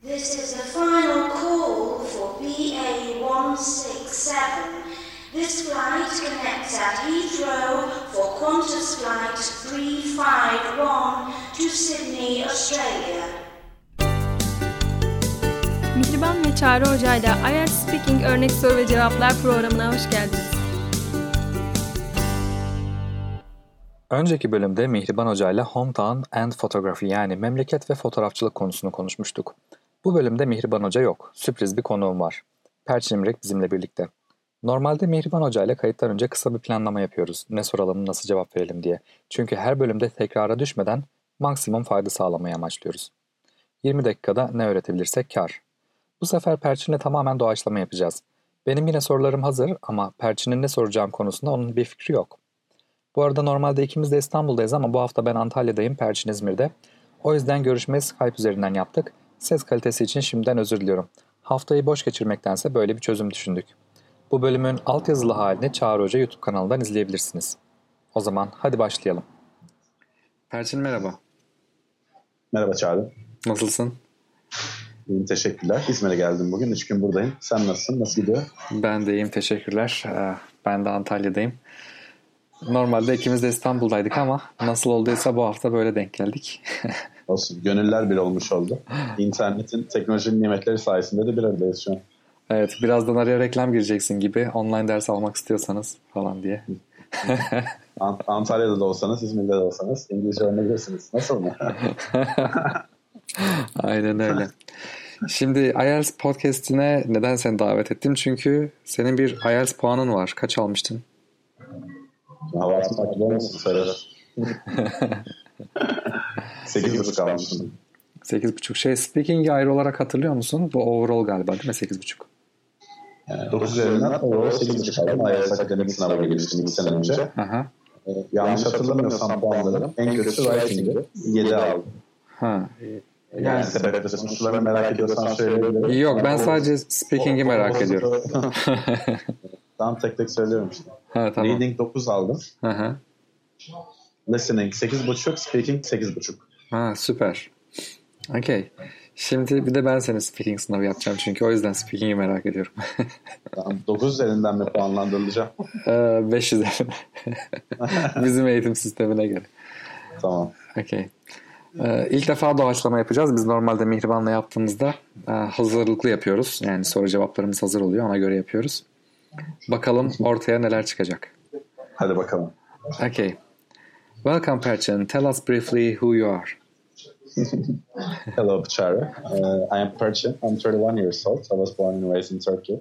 This is the final call for BA 167. This flight connects at Heathrow for Qantas Flight 351 to Sydney, Australia. Mihriban ve Çağrı Hoca ile IELTS Speaking Örnek Soru ve Cevaplar programına hoş geldiniz. Önceki bölümde Mihriban Hoca ile Hometown and Photography yani memleket ve fotoğrafçılık konusunu konuşmuştuk. Bu bölümde Mihriban Hoca yok. Sürpriz bir konuğum var. Perçin İmrek bizimle birlikte. Normalde Mihriban Hoca ile kayıttan önce kısa bir planlama yapıyoruz. Ne soralım, nasıl cevap verelim diye. Çünkü her bölümde tekrara düşmeden maksimum fayda sağlamayı amaçlıyoruz. 20 dakikada ne öğretebilirsek kar. Bu sefer Perçin'le tamamen doğaçlama yapacağız. Benim yine sorularım hazır ama Perçin'in ne soracağım konusunda onun bir fikri yok. Bu arada normalde ikimiz de İstanbul'dayız ama bu hafta ben Antalya'dayım, Perçin İzmir'de. O yüzden görüşmeyi Skype üzerinden yaptık. Ses kalitesi için şimdiden özür diliyorum. Haftayı boş geçirmektense böyle bir çözüm düşündük. Bu bölümün altyazılı halini Çağrı Hoca YouTube kanalından izleyebilirsiniz. O zaman hadi başlayalım. Perçin merhaba. Merhaba Çağrı. Nasılsın? İyiyim teşekkürler. İzmir'e geldim bugün. Üç gün buradayım. Sen nasılsın? Nasıl gidiyor? Ben de iyiyim teşekkürler. Ee, Ben de Antalya'dayım. Normalde ikimiz de İstanbul'daydık ama nasıl olduysa bu hafta böyle denk geldik. Olsun. Gönüller bile olmuş oldu. İnternetin, teknolojinin nimetleri sayesinde de bir aradayız şu an. Evet. Birazdan araya reklam gireceksin gibi. Online ders almak istiyorsanız falan diye. Ant- Antalya'da da olsanız, İzmir'de de olsanız İngilizce öğrenebilirsiniz. Nasıl mı? Aynen öyle. Şimdi IELTS podcast'ine neden seni davet ettim? Çünkü senin bir IELTS puanın var. Kaç almıştın? Hava atmak biliyor musun 8 buçuk almıştım. 8.5 şey Speaking ayrı olarak hatırlıyor musun? Bu overall galiba değil mi 8.5? Yani 9 üzerinden overall 8.5 aldım. IELTS akademik sınava girmiştim 2 sene önce. Aha. Ee, yanlış hatırlamıyorsam puanlarım en kötüsü writing'di. 7 aldım. Ha. Yani, yani sebepleri sonuçları merak ediyorsan söyleyebilirim. Yok ben sadece speaking'i merak ediyorum. Tam tek tek söylüyorum işte. Ha, tamam. Reading 9 aldım. Hı hı. Listening 8.5, speaking 8.5. Ha süper. Okey. Şimdi bir de ben senin speaking sınavı yapacağım çünkü o yüzden speaking'i merak ediyorum. Tamam, 9 üzerinden mi puanlandırılacağım? 5 üzerine. Bizim eğitim sistemine göre. Tamam. Okey. Ee, ilk defa doğaçlama yapacağız. Biz normalde Mihriban'la yaptığımızda e, hazırlıklı yapıyoruz. Yani soru cevaplarımız hazır oluyor. Ona göre yapıyoruz. Bakalım ortaya neler çıkacak. Hadi bakalım. Okay. Welcome Perchin. Tell us briefly who you are. Hello, Chara. Uh, I am. I'm 31 years old. I was born and raised in Turkey.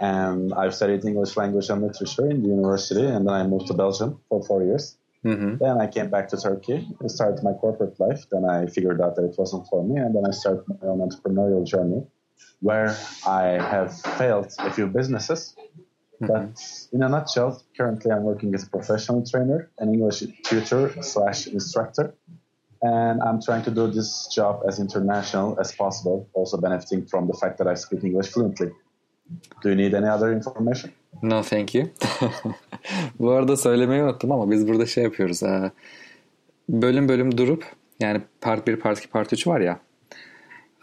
And I've studied English language and literature in the university, and then I moved to Belgium for four years. Hı-hı. Then I came back to Turkey, I started my corporate life. Then I figured out that it wasn't for me, and then I started my own entrepreneurial journey, where I have failed a few businesses. But in a nutshell, currently I'm working as a professional trainer, an English tutor slash instructor, and I'm trying to do this job as international as possible, also benefiting from the fact that I speak English fluently. Do you need any other information? No thank you. Bu arada söylemeyi unuttum ama biz burada şey yapıyoruz. Bölüm bölüm durup yani part 1, part 2, part 3 var ya.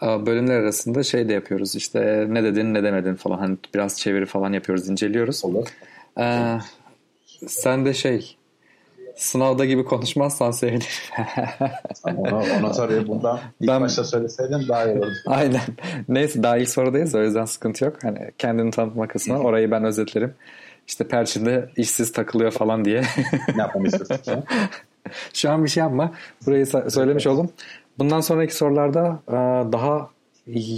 Bölümler arasında şey de yapıyoruz. İşte ne dedin ne demedin falan. Hani biraz çeviri falan yapıyoruz, inceliyoruz. Olur. Ee, sen de şey sınavda gibi konuşmazsan sevinirim. Onu, onu tabii bundan ilk Ben- başta söyleseydin daha iyi olurdu. Aynen. Neyse daha ilk sorudayız o yüzden sıkıntı yok. Hani kendini tanıtma kısmı orayı ben özetlerim. İşte Perçin'de işsiz takılıyor falan diye. Ne yapmamı istiyorsun şu an? Bir şey yapma. Burayı söylemiş oldum. Bundan sonraki sorularda daha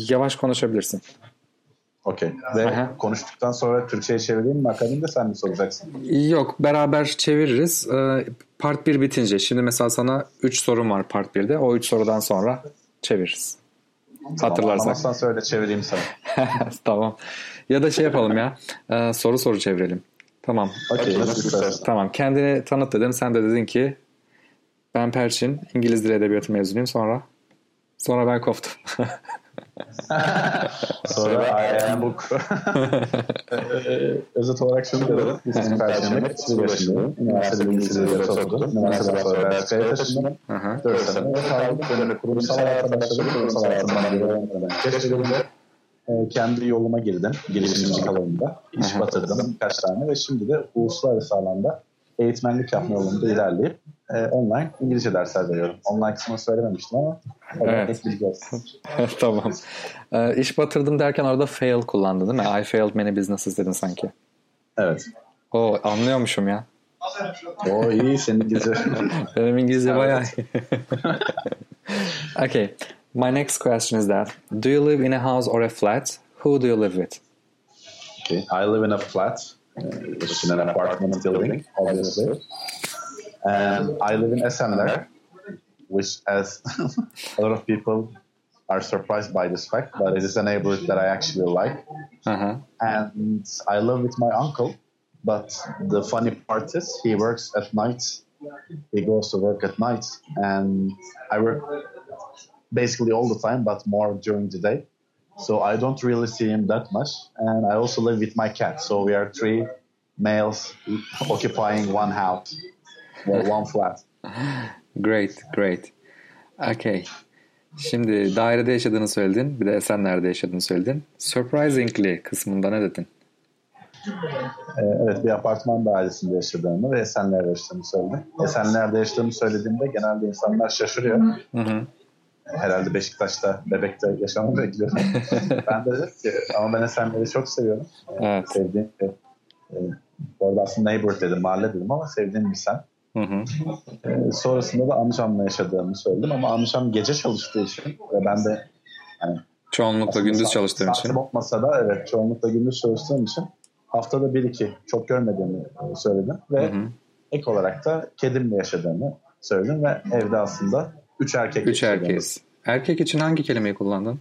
yavaş konuşabilirsin. Okey. Ve Aha. konuştuktan sonra Türkçe'ye çevireyim mi? Akabinde sen mi soracaksın? Yok beraber çeviririz. E, Part 1 bitince. Şimdi mesela sana 3 sorum var Part 1'de. O 3 sorudan sonra çeviririz. Hatırlarsak. Anlamazsan söyle çevireyim sana. tamam. Ya da şey yapalım ya. e, soru soru çevirelim. Tamam. Okey. Tamam. Kendini tanıt dedim. Sen de dedin ki ben Perçin. İngiliz Dili Edebiyatı mezunuyum. Sonra sonra ben koptum. Sonra I am book. Özet olarak şunu dedim. Biz Perşembe 31 yaşındayım. Üniversitede İngilizce okudum. Üniversiteden sonra Belçika'ya taşındım. Hı hı. 4 sene kaldım. Böyle kurumsal hayata başladım. Kurumsal hayatımdan beri olmadan keşfedildi. Ee, kendi yoluma girdim. Girişimcilik alanında. İş batırdım birkaç tane ve şimdi de uluslararası alanda eğitmenlik yapma yolunda ilerleyip e, online İngilizce dersler veriyorum. Online kısmını söylememiştim ama Evet. tamam. Ee, iş batırdım derken orada fail kullandın değil mi? I failed many businesses dedin sanki. Evet. O anlıyormuşum ya. O iyi senin İngilizce. Benim İngilizce bayağı iyi. okay. My next question is that do you live in a house or a flat? Who do you live with? Okay. I live in a flat, uh, which is an apartment building, obviously. And I live in Esenler, which, as a lot of people are surprised by this fact, but it is a neighborhood that I actually like. Hı-hı. And I live with my uncle, but the funny part is he works at night. He goes to work at night, and I work basically all the time, but more during the day. So I don't really see him that much. And I also live with my cat. So we are three males occupying one house, well, one flat. Great, great. Okay. Şimdi dairede yaşadığını söyledin. Bir de Esenler'de yaşadığını söyledin. Surprisingly kısmında ne dedin? Ee, evet bir apartman dairesinde yaşadığımı ve Esenler'de yaşadığımı söyledim. Esenler'de yaşadığımı söylediğimde genelde insanlar şaşırıyor. Hı hı. Herhalde Beşiktaş'ta, Bebek'te yaşamamı bekliyorum. ben de dedim ki ama ben Esenler'i çok seviyorum. Evet. Sevdiğim e, e, orada aslında neighborhood dedim, mahalle dedim ama sevdiğim bir sen. Hı hı. Ee, sonrasında da amcamla yaşadığımı söyledim ama amcam gece çalıştığı için ve ben de Çoğunlukla gündüz Saat- çalıştığım için. olmasa da evet çoğunlukla gündüz çalıştığım için haftada bir iki çok görmediğimi e, söyledim ve Hı hı. ek olarak da kedimle yaşadığımı söyledim ve evde aslında üç erkek Üç erkeğiz. Erkek için hangi kelimeyi kullandın?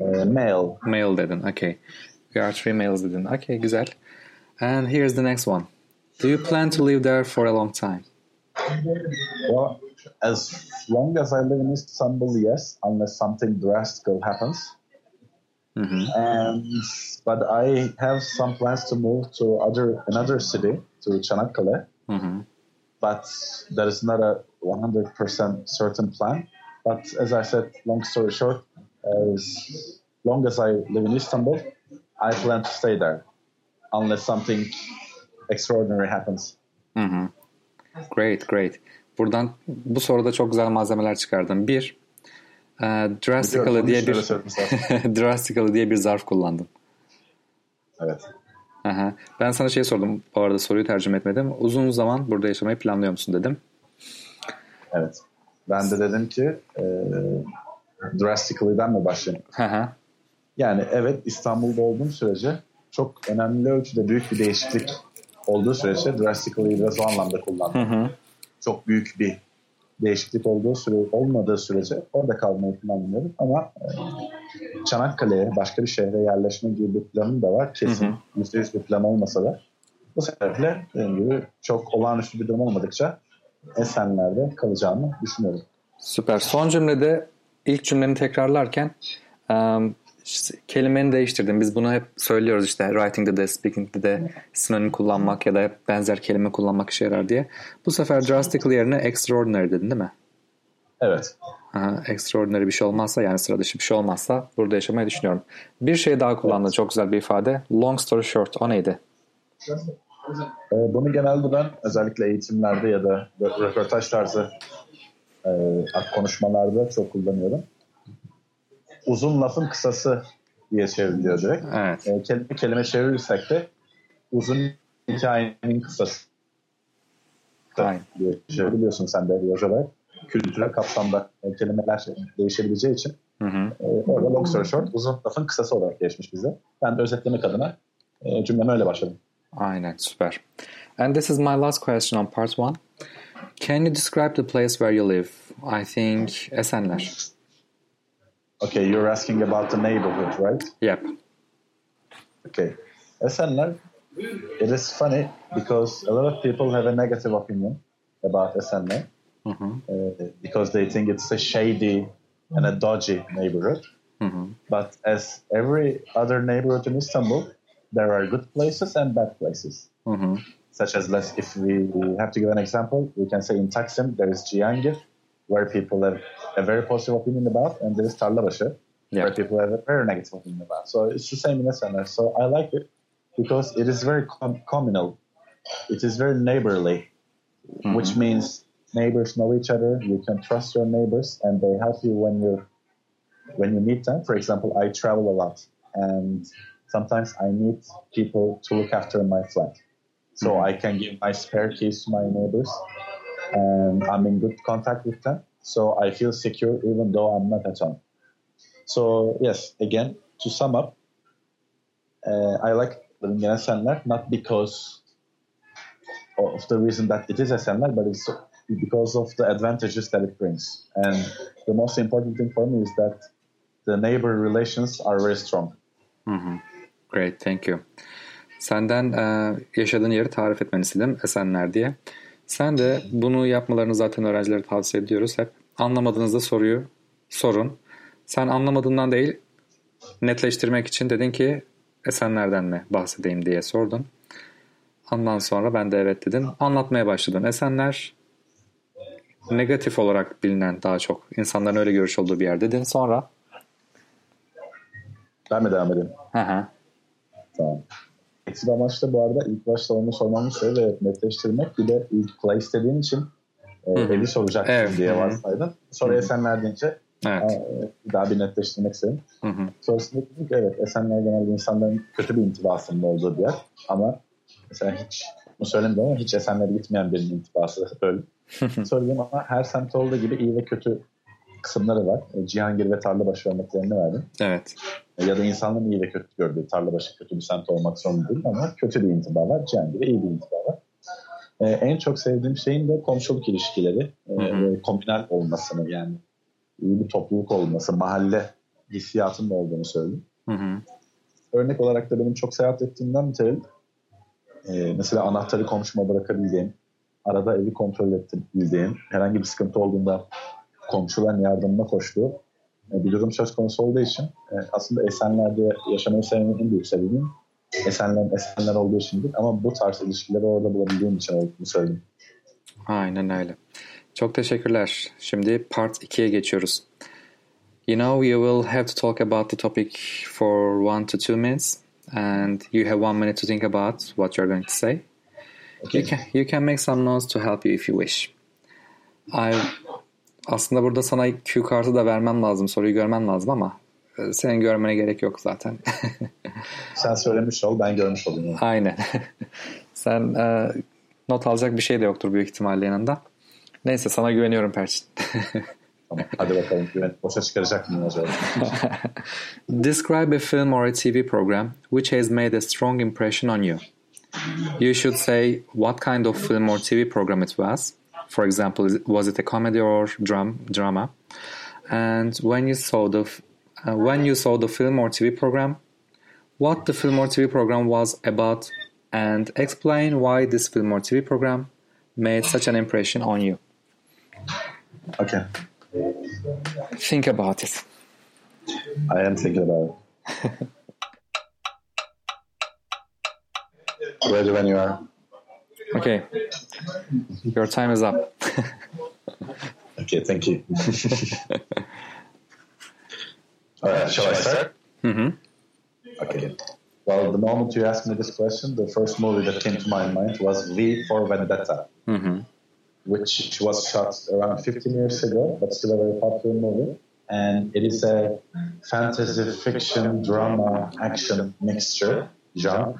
Ee, male. Male dedin. Okay. We are three males dedin. Okay, güzel. And here's the next one. Do you plan to live there for a long time? Well, as long as I live in Istanbul, yes, unless something drastic happens. Hı. And but I have some plans to move to other another city to Çanakkale. Hı. but that is not a 100% certain plan. But as I said, long story short, as long as I live in Istanbul, I plan to stay there unless something extraordinary happens. Hı hı. Great, great. Buradan bu soruda çok güzel malzemeler çıkardım. Bir, e, drastically diye bir drastically diye bir zarf kullandım. Evet. Aha. Ben sana şey sordum. Bu arada soruyu tercüme etmedim. Uzun zaman burada yaşamayı planlıyor musun dedim. Evet. Ben de dedim ki e, drastically'den mi başlayayım? Yani evet İstanbul'da olduğum sürece çok önemli ölçüde büyük bir değişiklik olduğu sürece drastically biraz o anlamda kullandım. Hı hı. Çok büyük bir değişiklik olduğu süre olmadığı sürece orada kalmayı planlıyorum ama e, Çanakkale'ye başka bir şehre yerleşme gibi bir planım da var. Kesin yüzde yüz bir plan olmasa da bu sebeple dediğim gibi çok olağanüstü bir durum olmadıkça Esenler'de kalacağımı düşünüyorum. Süper. Son cümlede ilk cümleni tekrarlarken işte kelimeni değiştirdim. Biz bunu hep söylüyoruz işte writing'de de speaking'de de sinonim kullanmak ya da hep benzer kelime kullanmak işe yarar diye. Bu sefer drastically yerine extraordinary dedin değil mi? Evet. Aha, extraordinary bir şey olmazsa yani sıra dışı bir şey olmazsa burada yaşamayı düşünüyorum. Bir şey daha kullandın çok güzel bir ifade. Long story short o neydi? E, Bunu genelde ben özellikle eğitimlerde ya da röportaj tarzı e, konuşmalarda çok kullanıyorum. Uzun lafın kısası diye çevriliyor direkt. Evet. E, kelime kelime çevirirsek de uzun hikayenin kısası Aynen. diye çevriliyorsun sen de yazarak. Kültürel kapsamda e, kelimeler değişebileceği için Hı hı. e, orada long story short uzun lafın kısası olarak geçmiş bize. Ben de özetlemek adına e, cümleme öyle başladım. Aynen süper. And this is my last question on part one. Can you describe the place where you live? I think Esenler. Okay, you're asking about the neighborhood, right? Yep. Okay. Esenler, it is funny because a lot of people have a negative opinion about Esenler Hı hı. uh, mm-hmm. because they think it's a shady and a dodgy neighborhood. Mm-hmm. But as every other neighborhood in Istanbul, there are good places and bad places. Mm-hmm. Such as, if we have to give an example, we can say in Taksim there is Cihangir, where people have a very positive opinion about, and there is Tarlabaşı, Yeah. where people have a very negative opinion about. So it's the same in Esenler. So I like it because it is very com- communal. It is very neighborly, mm-hmm. which means neighbors know each other. You can trust your neighbors, and they help you when you when you need them. For example, I travel a lot, and sometimes I need people to look after my flat, so mm-hmm. I can give my spare keys to my neighbors, and I'm in good contact with them. So I feel secure even though I'm not at home. So yes, again to sum up, uh, I like living in Esenler not because of the reason that it is a Esenler, but it's because of the advantages that it brings. And the most important thing for me is that the neighbor relations are very strong. Great, thank you. Senden e, yaşadığın yeri tarif etmeni istedim Esenler diye. Sen de bunu yapmalarını zaten öğrencilere tavsiye ediyoruz hep. Anlamadığınızda soruyu sorun. Sen anlamadığından değil netleştirmek için dedin ki Esenler'den mi bahsedeyim diye sordun. Ondan sonra ben de evet dedim. Anlatmaya başladın. Esenler negatif olarak bilinen daha çok. insanların öyle görüş olduğu bir yer dedin. Sonra Ben mi devam edeyim? hı hı. Tamam. Eksi amaçta bu arada ilk başta onu sormamın sebebi netleştirmek. Bir de ilk place dediğin için e, evi soracaksın Evet, diye varsaydın. Sonra Hı hı. Esenler deyince Evet. e, daha bir netleştirmek istedim. Hı hı. Sonrasında dedim ki evet Esenler genelde insanların kötü bir intibasının olduğu bir yer. Ama mesela hiç bunu söylemedim ama hiç Esenler'e gitmeyen birinin intibası öyle. Söyledim ama her semt olduğu gibi iyi ve kötü kısımları var. E, Cihangir ve Tarlabaşı örneklerini verdim. Evet. E, Ya da insanların iyi ve kötü gördüğü Tarlabaşı kötü bir semt olmak zorunda değil ama kötü bir intiba var. Cihangir'e iyi bir intiba var. E, en çok sevdiğim şeyin de komşuluk ilişkileri. Hı hı. komünel olmasını yani iyi bir topluluk olması, mahalle hissiyatının olduğunu söyledim. Hı hı. Örnek olarak da benim çok seyahat ettiğimden mütevellit e, mesela anahtarı komşuma bırakabildiğim, arada evi kontrol edebildiğim, herhangi bir sıkıntı olduğunda komşuların yardımına koştuğu e, bir durum söz konusu olduğu için e, aslında Esenler'de yaşamayı sevmemin en büyük sebebim Esenler, Esenler olduğu için değil ama bu tarz ilişkileri orada bulabildiğim için olduğunu söyledim. Aynen öyle. Çok teşekkürler. Şimdi part 2'ye geçiyoruz. You know you will have to talk about the topic for one to two minutes and you have one minute to think about what you're going to say. You can, you can make some notes to help you if you wish. I, aslında burada sana Q kartı da vermem lazım, soruyu görmen lazım ama e, senin görmene gerek yok zaten. Sen söylemiş ol, ben görmüş olayım. Aynen. Sen e, not alacak bir şey de yoktur büyük ihtimalle yanında. Neyse sana güveniyorum Perçin. Tamam, hadi bakalım. Güven, boşa çıkaracak mıyım acaba? Describe a film or a TV program which has made a strong impression on you. You should say what kind of film or TV program it was. For example, was it a comedy or dram- drama? And when you saw the f- uh, when you saw the film or TV program, what the film or TV program was about, and explain why this film or TV program made such an impression on you. Okay. Think about it. I am thinking about it. Ready when you are. Okay, your time is up. Okay, thank you. All right, shall I start? Mm-hmm. Okay. Well, the moment you asked me this question, the first movie that came to my mind was V for Vendetta, Mhm. which was shot around 15 years ago, but still a very popular movie. And it is a fantasy fiction, drama, action mixture genre.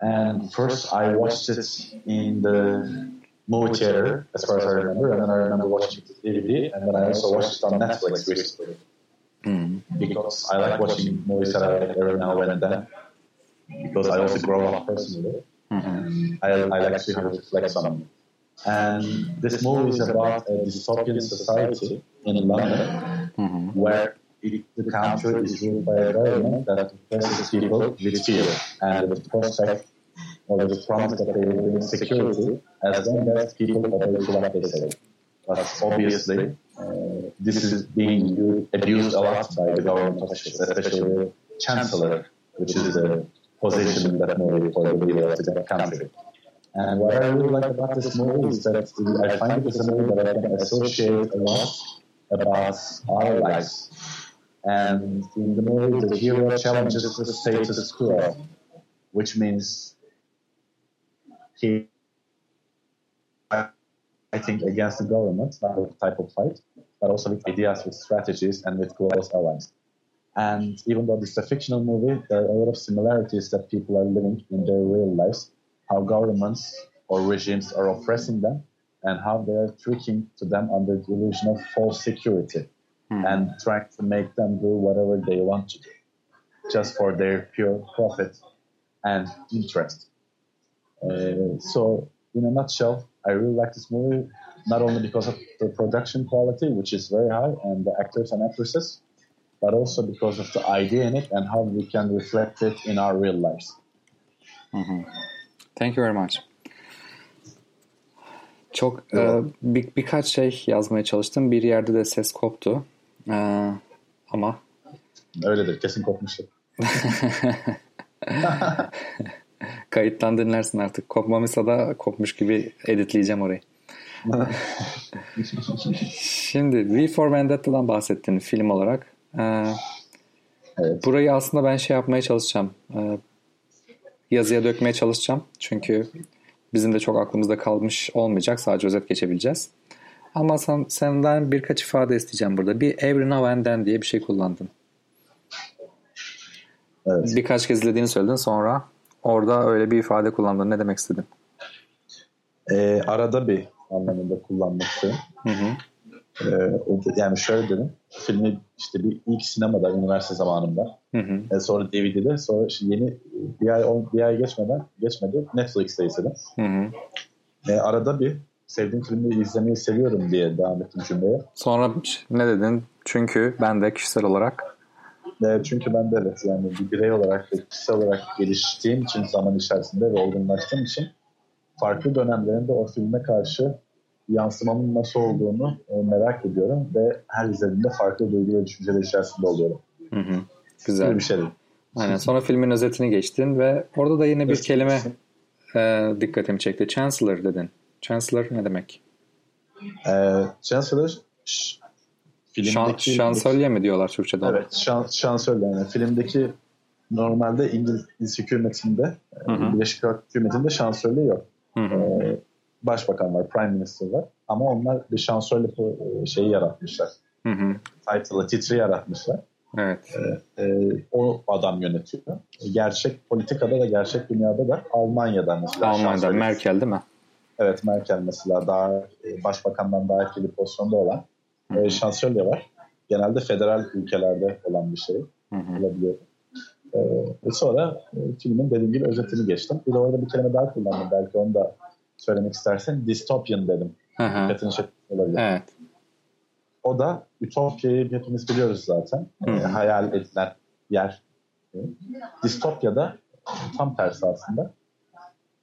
And first, I watched it in the movie theater, as far as I remember, and then I remember watching it on DVD, and then I also watched it on Netflix recently hmm. because I like watching movies that I like every now and then because I also grow up personally. Mm-hmm. I, I like to have reflect on them. And this movie is about a dystopian society in London mm-hmm. where it, the country is ruled by a government that oppresses people with fear and the prospect or the promise that they will bring security as long as people obey what they say. But obviously, uh, this is being abused a lot by the government officials, especially the chancellor, which is the position that movie for the leader of the country. And what I really like about this movie is that I find it is a movie that I can associate a lot about our lives. And in the movie, the hero challenges the status quo, which means he, I think, against the government, not a type of fight, but also with ideas, with strategies, and with close allies. And even though this is a fictional movie, there are a lot of similarities that people are living in their real lives how governments or regimes are oppressing them and how they are tricking to them under the illusion of false security mm. and trying to make them do whatever they want to do just for their pure profit and interest. Uh, so, in a nutshell, I really like this movie not only because of the production quality, which is very high, and the actors and actresses, but also because of the idea in it and how we can reflect it in our real lives. Mm-hmm. Thank you very much. Çok e, bir, birkaç şey yazmaya çalıştım. Bir yerde de ses koptu. E, ama Öyledir. Kesin kopmuştur. Kayıttan dinlersin artık. Kopmamışsa da kopmuş gibi editleyeceğim orayı. Şimdi V for Vendetta'dan bahsettin film olarak. Ee, evet. Burayı aslında ben şey yapmaya çalışacağım. Ee, yazıya dökmeye çalışacağım. Çünkü bizim de çok aklımızda kalmış olmayacak. Sadece özet geçebileceğiz. Ama sen, senden birkaç ifade isteyeceğim burada. Bir every now and then diye bir şey kullandın. Evet. Birkaç kez izlediğini söyledin sonra orada öyle bir ifade kullandın. Ne demek istedin? Ee, arada bir anlamında kullanmak istedim. Hı hı. Ee, yani şöyle dedim. Filmi işte bir ilk sinemada üniversite zamanında. Hı hı. E, sonra DVD'de sonra yeni bir ay bir ay geçmeden geçmedi Netflix'te izledim. Hı hı. E, arada bir sevdiğim filmleri izlemeyi seviyorum diye devam ettim cümleye. Sonra ne dedin? Çünkü ben de kişisel olarak e, çünkü ben de evet yani bir birey olarak ve kişisel olarak geliştiğim için zaman içerisinde ve olgunlaştığım için farklı dönemlerinde o filme karşı yansımamın nasıl olduğunu e, merak ediyorum ve her izlediğimde farklı duygu ve düşünceler içerisinde oluyorum. Hı hı. Güzel. Böyle bir şey. Aynen. Sonra filmin özetini geçtin ve orada da yine bir evet, kelime e, dikkatimi çekti. Chancellor dedin. Chancellor ne demek? E, Chancellor filmdeki... Şan, şansölye mi diyorlar Türkçe'de? Evet. Şan, şansölye. Yani filmdeki normalde İngiliz hükümetinde, hı hı. Birleşik Krallık hükümetinde şansölye yok. Hı hı. E, başbakan var, prime minister var. Ama onlar bir şansölye e, şeyi yaratmışlar. Hı hı. Title'ı, titri yaratmışlar. Evet. Ee, e, o adam yönetiyor. Gerçek politikada da gerçek dünyada da Almanya'dan mesela. Almanya'da Merkel değil mi? Evet Merkel mesela daha e, başbakandan daha etkili pozisyonda olan e, şansölye var. Genelde federal ülkelerde olan bir şey olabiliyor. E, sonra e, filmin dediğim gibi özetini geçtim. Bir de orada bir kelime daha kullandım. Belki onu da söylemek istersen. Dystopian dedim. Dikkatini olabilir. Evet. O da Ütopya'yı hepimiz biliyoruz zaten. E, hayal edilen yer. E, distopya'da tam tersi aslında.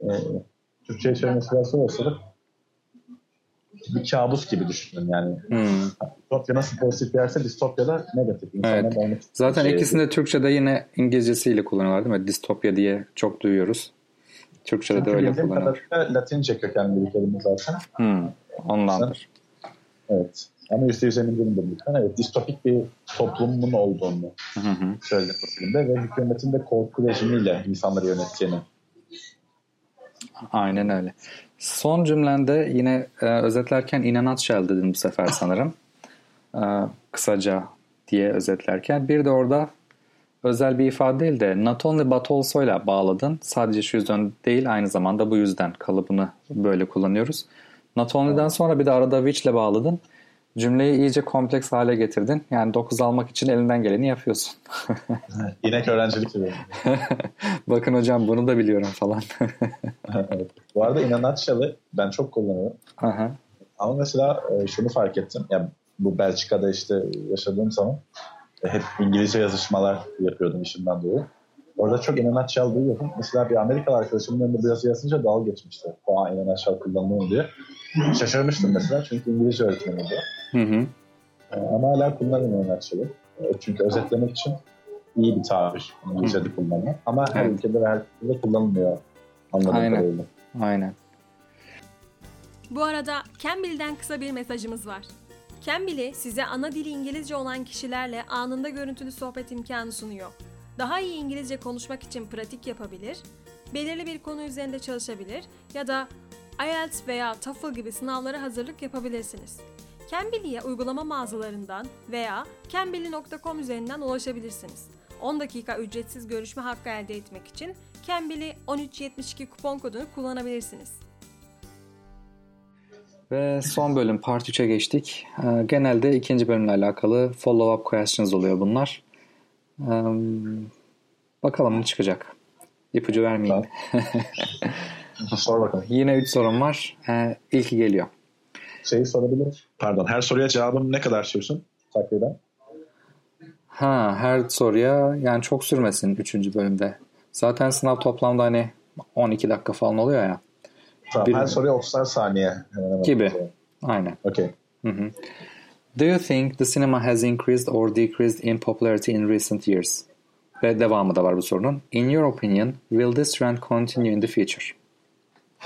E, Türkçe'ye çevirmesi biraz olsa bir kabus gibi düşünün yani. Hmm. Distopya nasıl pozitif yerse distopya negatif. evet. Zaten şey ikisini de Türkçe'de yine İngilizcesiyle kullanıyorlar değil mi? Distopya diye çok duyuyoruz. Türkçe'de Çünkü de öyle kullanılır. Latince kökenli bir kelime zaten. Hmm. Ondandır. Evet. Ama yüzde yüz emin değilim lütfen. Evet, distopik bir toplumun olduğunu hı hı. söyledi bu filmde ve hükümetin de korku rejimiyle insanları yönettiğini. Aynen öyle. Son cümlende yine e, özetlerken in a nutshell dedin bu sefer sanırım. E, kısaca diye özetlerken. Bir de orada özel bir ifade değil de not only but also ile bağladın. Sadece şu yüzden değil aynı zamanda bu yüzden kalıbını böyle kullanıyoruz. Not only'den sonra bir de arada which ile bağladın. Cümleyi iyice kompleks hale getirdin. Yani 9 almak için elinden geleni yapıyorsun. İnek öğrencilik gibi. Bakın hocam bunu da biliyorum falan. evet. Bu arada inanatçalı ben çok kullanıyorum. Aha. Ama mesela e, şunu fark ettim. Yani bu Belçika'da işte yaşadığım zaman e, hep İngilizce yazışmalar yapıyordum işimden dolayı. Orada çok inanatçal duyuyordum. Mesela bir Amerikalı arkadaşımın yanında biraz yazınca dalga geçmişti. O an inanatçal kullanılıyor diye. Şaşırmıştım mesela çünkü İngilizce öğretmeniydi. Hı hı. E, ama hala kullanılmıyor actually. E, çünkü özetlemek için iyi bir tabir İngilizce'de kullanmak. Ama her Evet. ülkede ve her ülkede kullanılmıyor anladığım Aynen. kadarıyla. Aynen. Bu arada Cambly'den kısa bir mesajımız var. Cambly size ana dili İngilizce olan kişilerle anında görüntülü sohbet imkanı sunuyor. Daha iyi İngilizce konuşmak için pratik yapabilir, belirli bir konu üzerinde çalışabilir ya da IELTS veya TOEFL gibi sınavlara hazırlık yapabilirsiniz. Cambly'ye uygulama mağazalarından veya cambly.com üzerinden ulaşabilirsiniz. 10 dakika ücretsiz görüşme hakkı elde etmek için Cambly 1372 kupon kodunu kullanabilirsiniz. Ve son bölüm Part 3'e geçtik. Ee, Genelde ikinci bölümle alakalı follow-up questions oluyor bunlar. Ee, Bakalım ne çıkacak. İpucu vermeyeyim. Sor bakalım. Yine 3 sorum var. Ee, İlki geliyor. Şeyi sorabilir. Pardon. Her soruya cevabım ne kadar sürsün? Takriben. Ha, her soruya yani çok sürmesin 3. bölümde. Zaten sınav toplamda hani 12 dakika falan oluyor ya. Tamam. Bir- Her soruya 30 saniye. Hemen hemen. Gibi. Aynen. Okay. Do you think the cinema has increased or decreased in popularity in recent years? Ve devamı da var bu sorunun. In your opinion, will this trend continue in the future?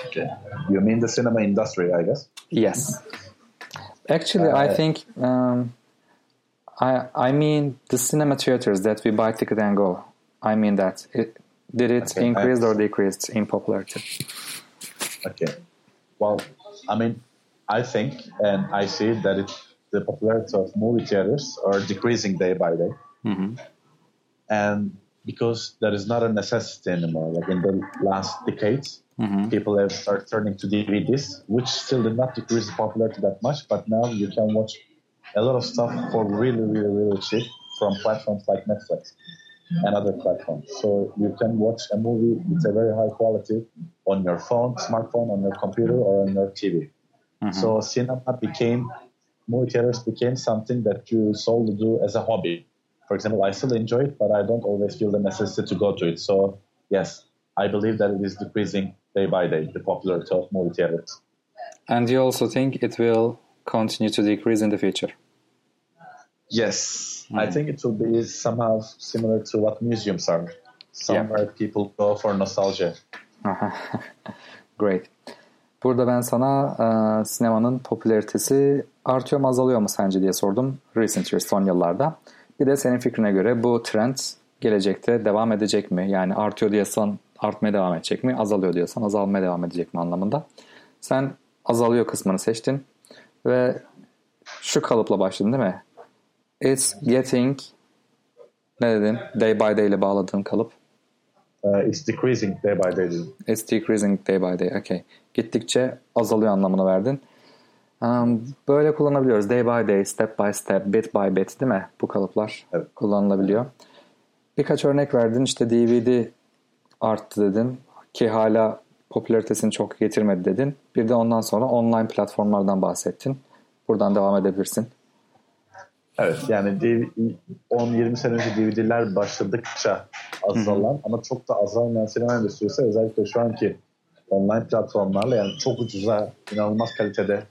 Okay. You mean the cinema industry, I guess? Yes. Actually, I think um, I I mean the cinema theaters that we buy ticket and go. I mean that. It, did it Okay, increase or decreased in popularity? Okay. Well, I mean, I think and I see that it, the popularity of movie theaters are decreasing day by day. And because there is not a necessity anymore, like in the last decades, Mm-hmm. people have started turning to DVDs, which still did not decrease the popularity that much, but now you can watch a lot of stuff for really, really, really cheap from platforms like Netflix and other platforms. So you can watch a movie with a very high quality on your phone, smartphone, on your computer, or on your TV. Mm-hmm. So cinema became, movie theaters became something that you solely do as a hobby. For example, I still enjoy it, but I don't always feel the necessity to go to it. So yes, I believe that it is decreasing day by day, the popularity of movie theaters. And you also think it will continue to decrease in the future? Yes, I think it will be somehow similar to what museums are. Somewhere people go for nostalgia. Great. Burada ben sana e, sinemanın popülaritesi artıyor mu azalıyor mu sence diye sordum. Recent years, son yıllarda. Bir de senin fikrine göre bu trend gelecekte devam edecek mi? Yani artıyor diyorsan artmaya devam edecek mi? Azalıyor diyorsan azalmaya devam edecek mi anlamında. Sen azalıyor kısmını seçtin ve şu kalıpla başladın değil mi? It's getting ne dedin? Day by day ile bağladığın kalıp. Uh, it's decreasing day by day. It's decreasing day by day. Okay. Gittikçe azalıyor anlamını verdin. Um, böyle kullanabiliyoruz. Day by day, step by step, bit by bit değil mi? Bu kalıplar Evet. kullanılabiliyor. Birkaç örnek verdin. İşte DVD arttı dedin. Ki hala popülaritesini çok getirmedi dedin. Bir de ondan sonra online platformlardan bahsettin. Buradan devam edebilirsin. Evet yani DV 10-20 sene önce DVD'ler başladıkça azalan ama çok da azalmayan sinema endüstrisi özellikle şu anki online platformlarla yani çok ucuza inanılmaz kalitede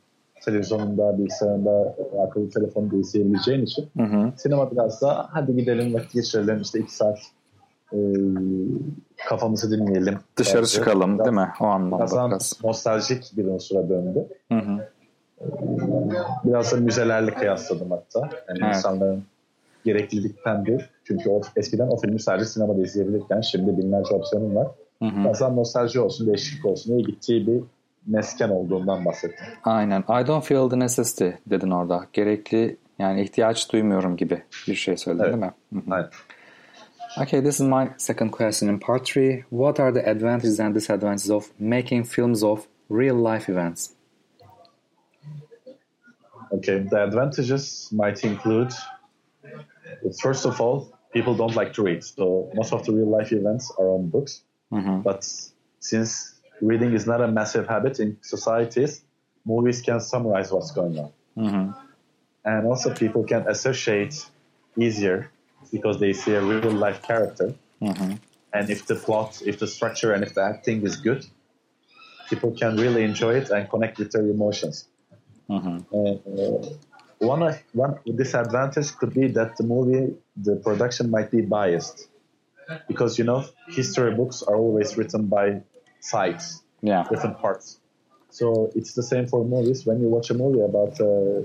televizyonunda, bilgisayarında, akıllı telefonda izleyebileceğin için sinema biraz da hadi gidelim vakit geçirelim işte iki saat e, kafamızı dinleyelim. Dışarı Bence çıkalım biraz- değil mi? O anlamda Biraz, biraz. nostaljik bir unsura döndü. Hı hı. Biraz da müzelerle kıyasladım hatta. Yani Evet. insanların gereklilikten değil. Çünkü o, eskiden o filmi sadece sinemada izleyebilirken şimdi binlerce opsiyonun var. Biraz daha nostalji olsun, değişiklik olsun diye gittiği bir mesken olduğundan bahsettim. Aynen. I don't feel the necessity dedin orada. Gerekli yani ihtiyaç duymuyorum gibi bir şey söyledin Evet. değil mi? Hı hı. Aynen. Okay, this is my second question in part three. What are the advantages and disadvantages of making films of real life events? Okay, the advantages might include, first of all, people don't like to read. So most of the real life events are on books. Mm-hmm. But since reading is not a massive habit in societies, movies can summarize what's going on. Mm-hmm. And also people can associate easier because they see a real life character. Mm-hmm. And if the plot, if the structure, and if the acting is good, people can really enjoy it and connect with their emotions. Mm-hmm. Uh, one one disadvantage could be that the movie, the production might be biased, because you know history books are always written by sides, Yeah. different parts. So it's the same for movies. When you watch a movie about a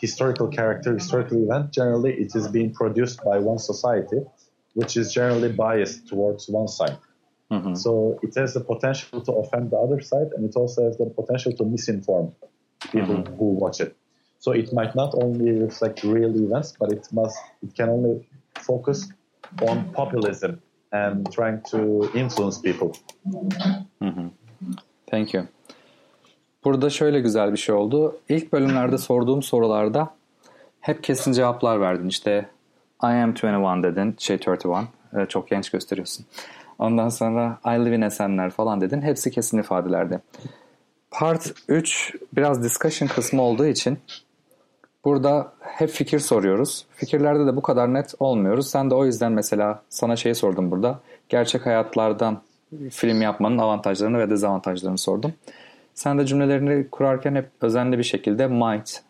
historical character, historical event, generally it is being produced by one society, which is generally biased towards one side. Mhm. So it has the potential to offend the other side, and it also has the potential to misinform people who watch it. So it might not only reflect real events, but it must it can only focus on populism and trying to influence people. Thank you. Burada şöyle güzel bir şey oldu. İlk bölümlerde sorduğum sorularda hep kesin cevaplar verdin. İşte I am 21 dedin. Şey 31. Ee, çok genç gösteriyorsun. Ondan sonra I live in Esenler falan dedin. Hepsi kesin ifadelerdi. Part 3 biraz discussion kısmı olduğu için burada hep fikir soruyoruz. Fikirlerde de bu kadar net olmuyoruz. Sen de o yüzden mesela sana şey sordum burada. Gerçek hayatlardan film yapmanın avantajlarını ve dezavantajlarını sordum. Sen de cümlelerini kurarken hep özenli bir şekilde might,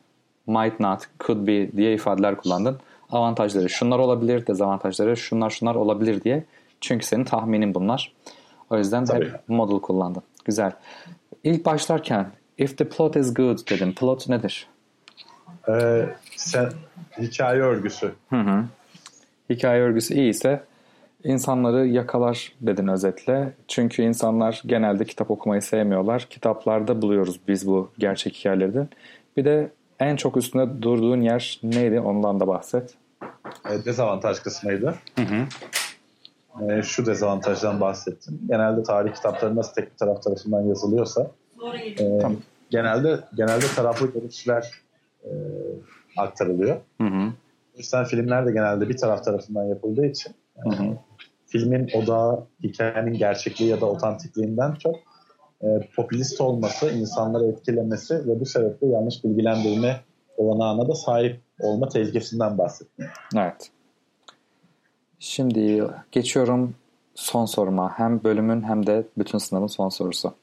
might not, could be diye ifadeler kullandın. Avantajları şunlar olabilir, dezavantajları şunlar şunlar olabilir diye. Çünkü senin tahminin bunlar. O yüzden Tabii. hep model kullandın. Güzel. İlk başlarken if the plot is good dedim. Plot nedir? Ee, sen hikaye örgüsü. Hı hı. Hikaye örgüsü iyi ise insanları yakalar dedin özetle. Çünkü insanlar genelde kitap okumayı sevmiyorlar. Kitaplarda buluyoruz biz bu gerçek hikayelerden. Bir de en çok üstünde durduğun yer neydi? Ondan da bahset. e, dezavantaj kısmıydı. E, şu dezavantajdan bahsettim. Genelde tarih kitapları nasıl tek bir taraf tarafından yazılıyorsa e, Tamam. genelde genelde taraflı görüşler e, aktarılıyor. Hı hı. O yüzden filmler de genelde bir taraf tarafından yapıldığı için e, filmin odağı hikayenin gerçekliği ya da otantikliğinden çok e, popülist olması, insanları etkilemesi ve bu sebeple yanlış bilgilendirme olanağına da sahip olma tehlikesinden bahsettim. Evet. Şimdi geçiyorum son soruma. Hem bölümün hem de bütün sınavın son sorusu.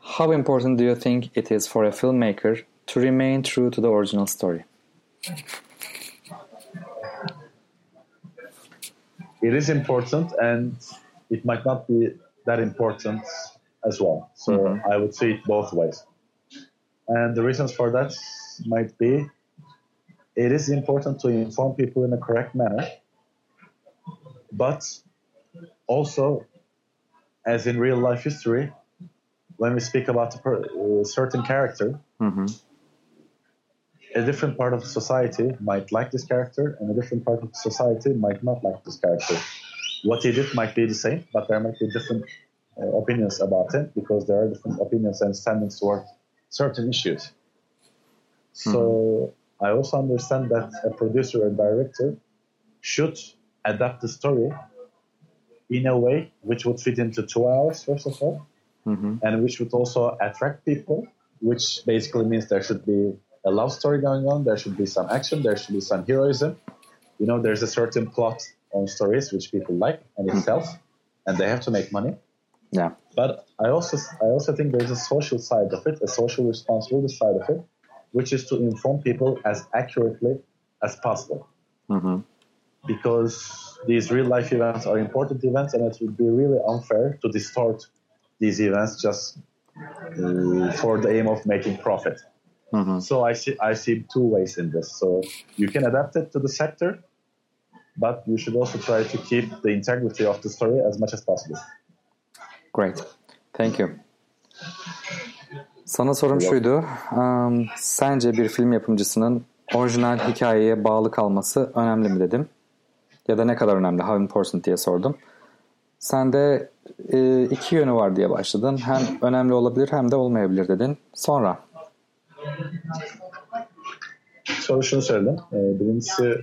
How important do you think it is for a filmmaker to remain true to the original story? It is important and it might not be that important as well. So Mhm. I would see it both ways. And the reasons for that might be it is important to inform people in a correct manner, but also, as in real life history, when we speak about a per- a certain character, hı. A different part of society might like this character and a different part of society might not like this character. What he did might be the same, but there might be different uh, opinions about him because there are different opinions and standings toward certain issues. So I also understand that a producer or director should adapt the story in a way which would fit into two hours, first of all, hı. and which would also attract people, which basically means there should be a love story going on, there should be some action, there should be some heroism. You know, there's a certain plot on stories which people like and it sells, and they have to make money. Yeah. But I also I also think there's a social side of it, a social responsibility side of it, which is to inform people as accurately as possible hı. because these real life events are important events and it would be really unfair to distort these events just uh, for the aim of making profit. Hı. So I see I see two ways in this. So you can adapt it to the sector, but you should also try to keep the integrity of the story as much as possible. Great. Thank you. Sana sorum şuydu. Um, sence bir film yapımcısının orijinal hikayeye bağlı kalması önemli mi dedim. Ya da ne kadar önemli, how important diye sordum. Sen de e, iki yönü var diye başladın. Hem önemli olabilir hem de olmayabilir dedin. Sonra Sonra şunu söyledim. Ee, birincisi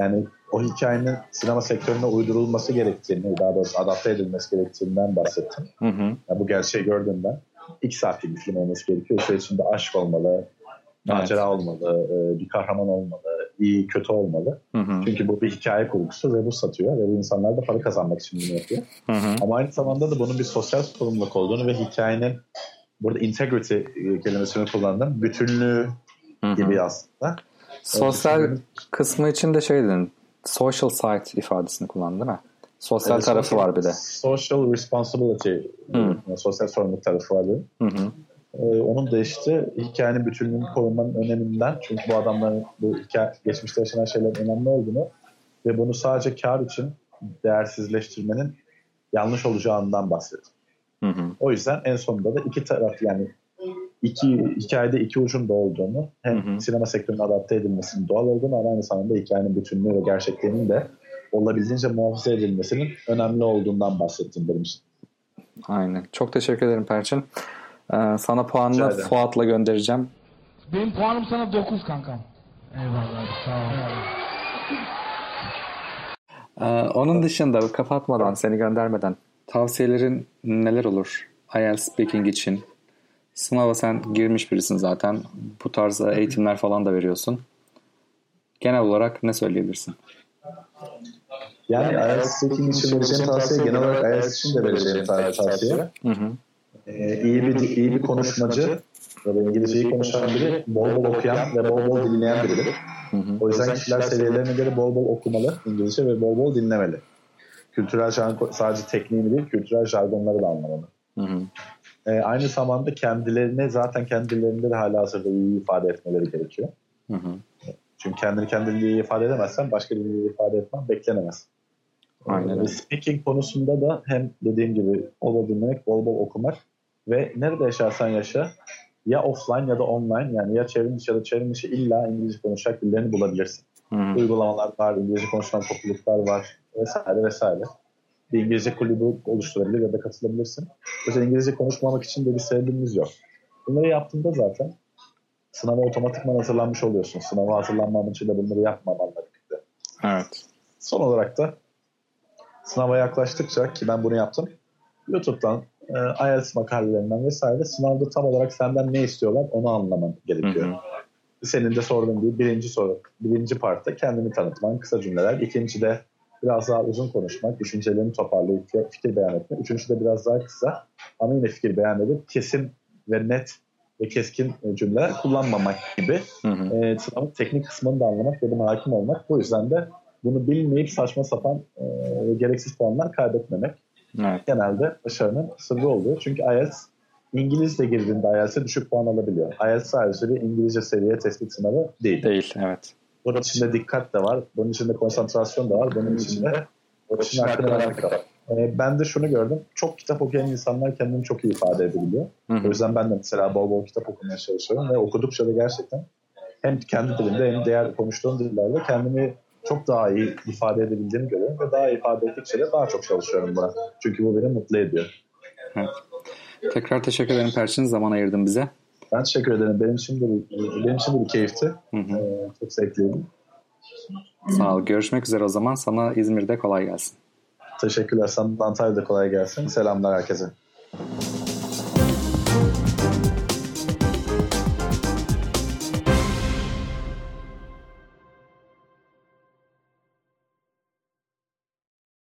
yani o hikayenin sinema sektörüne uydurulması gerektiğini, daha doğrusu adapte edilmesi gerektiğinden bahsettim. hı hı, Ya bu gerçeği gördüm ben. İki saatlik bir film olması gerekiyor. İşte içinde aşk olmalı, macera olmalı, e, bir kahraman olmalı, iyi kötü olmalı. hı hı, Çünkü bu bir hikaye kurgusu ve bu satıyor ve bu insanlar da para kazanmak için bunu yapıyor. hı hı, Ama aynı zamanda da bunun bir sosyal sorumluluk olduğunu ve hikayenin burada integrity e, kelimesini kullandım. Bütünlüğü gibi aslında. Sosyal düşünüyorum. kısmı için de şey dedin. Social site ifadesini kullandın değil mi? Sosyal Evet, tarafı social- var bir de. Social responsibility, Hı. yani sosyal sorumluluk tarafı var. dedim. Hı hı. Ee, onun da işte hikayenin bütünlüğünü korumanın öneminden çünkü bu adamların bu hikaye, geçmişte yaşanan şeylerin önemli olduğunu ve bunu sadece kar için değersizleştirmenin yanlış olacağından bahsettim. Hı hı. O yüzden en sonunda da iki taraf yani iki hikayede iki ucun da olduğunu hem Hı hı. sinema sektörüne adapte edilmesinin doğal olduğunu ama aynı zamanda hikayenin bütünlüğü ve gerçekliğinin de olabildiğince muhafaza edilmesinin önemli olduğundan bahsettim benim için. Aynen. Çok teşekkür ederim Perçin. Ee, sana puanını. Fuat'la göndereceğim. Benim puanım sana 9 kankam. Eyvallah. Sağ ol. Ee, onun dışında kapatmadan, seni göndermeden tavsiyelerin neler olur? IELTS speaking için. Sınava sen girmiş birisin zaten. Bu tarz eğitimler falan da veriyorsun. Genel olarak ne söyleyebilirsin? Yani IELTS speaking için vereceğim tavsiye genel olarak IELTS için de vereceğim tavsiye. Hı hı. Ee, iyi bir iyi bir konuşmacı ya da İngilizceyi konuşan biri, bol bol okuyan ve bol bol dinleyen biridir. Hı hı. O yüzden kişiler seviyelerine göre bol bol okumalı İngilizce ve bol bol dinlemeli. Kültürel jargon, sadece tekniğini değil, kültürel jargonları da anlamalı. Hı hı. Ee, aynı zamanda kendilerini zaten kendilerinde de hala hazırda iyi ifade etmeleri gerekiyor. Hı hı. Çünkü kendini kendini iyi ifade edemezsen başka birini ifade etmen beklenemez. Aynen Ee. Speaking konusunda da hem dediğim gibi bol bol bol okumak ve nerede yaşarsan yaşa ya offline ya da online yani ya çevrim dışı ya da çevrim dışı illa İngilizce konuşacak birilerini bulabilirsin. Hı hı. Uygulamalar var, İngilizce konuşulan topluluklar var vesaire vesaire. Bir İngilizce kulübü oluşturabilir ya da katılabilirsin. Özellikle İngilizce konuşmamak için de bir sebebimiz yok. Bunları yaptığında zaten sınava otomatikman hazırlanmış oluyorsun. Sınava hazırlanman için de bunları yapmamanla birlikte. Evet. Son olarak da sınava yaklaştıkça ki ben bunu yaptım. YouTube'dan, e, IELTS makalelerinden vesaire sınavda tam olarak senden ne istiyorlar onu anlaman gerekiyor. Hı hı. Senin de sorduğun gibi birinci soru, birinci partta kendini tanıtman, kısa cümleler. İkinci de biraz daha uzun konuşmak, düşüncelerini toparlayıp fikir beyan etmek. Üçüncü de biraz daha kısa ama yine fikir beyan edip kesin ve net ve keskin e, cümleler kullanmamak gibi Hı hı. e, sınavın teknik kısmını da anlamak ve buna hakim olmak. Bu yüzden de bunu bilmeyip saçma sapan e, gereksiz puanlar kaybetmemek Evet. genelde başarının sırrı oluyor. Çünkü IELTS İngilizce girdiğinde IELTS'e düşük puan alabiliyor. IELTS sadece bir İngilizce seviye tespit sınavı değil. Değil. Evet. Bunun içinde dikkat de var, bunun içinde konsantrasyon da var, bunun içinde bunun için hakkını vermek de var. E, ben de şunu gördüm, çok kitap okuyan insanlar kendini çok iyi ifade edebiliyor. Hı O yüzden ben de mesela bol bol kitap okumaya çalışıyorum ve okudukça da gerçekten hem kendi dilimde hem diğer konuştuğum dillerde kendimi çok daha iyi ifade edebildiğimi görüyorum ve daha iyi ifade ettikçe de daha çok çalışıyorum buna. Çünkü bu beni mutlu ediyor. Evet. Tekrar teşekkür ederim Perçin. Zaman ayırdın bize. Ben teşekkür ederim. Benim için de bir, benim için de bir keyifti. Hı hı. Ee, çok zevkliydi. Sağ ol. Görüşmek üzere o zaman. Sana İzmir'de kolay gelsin. Teşekkürler. Sana da Antalya'da kolay gelsin. Selamlar herkese.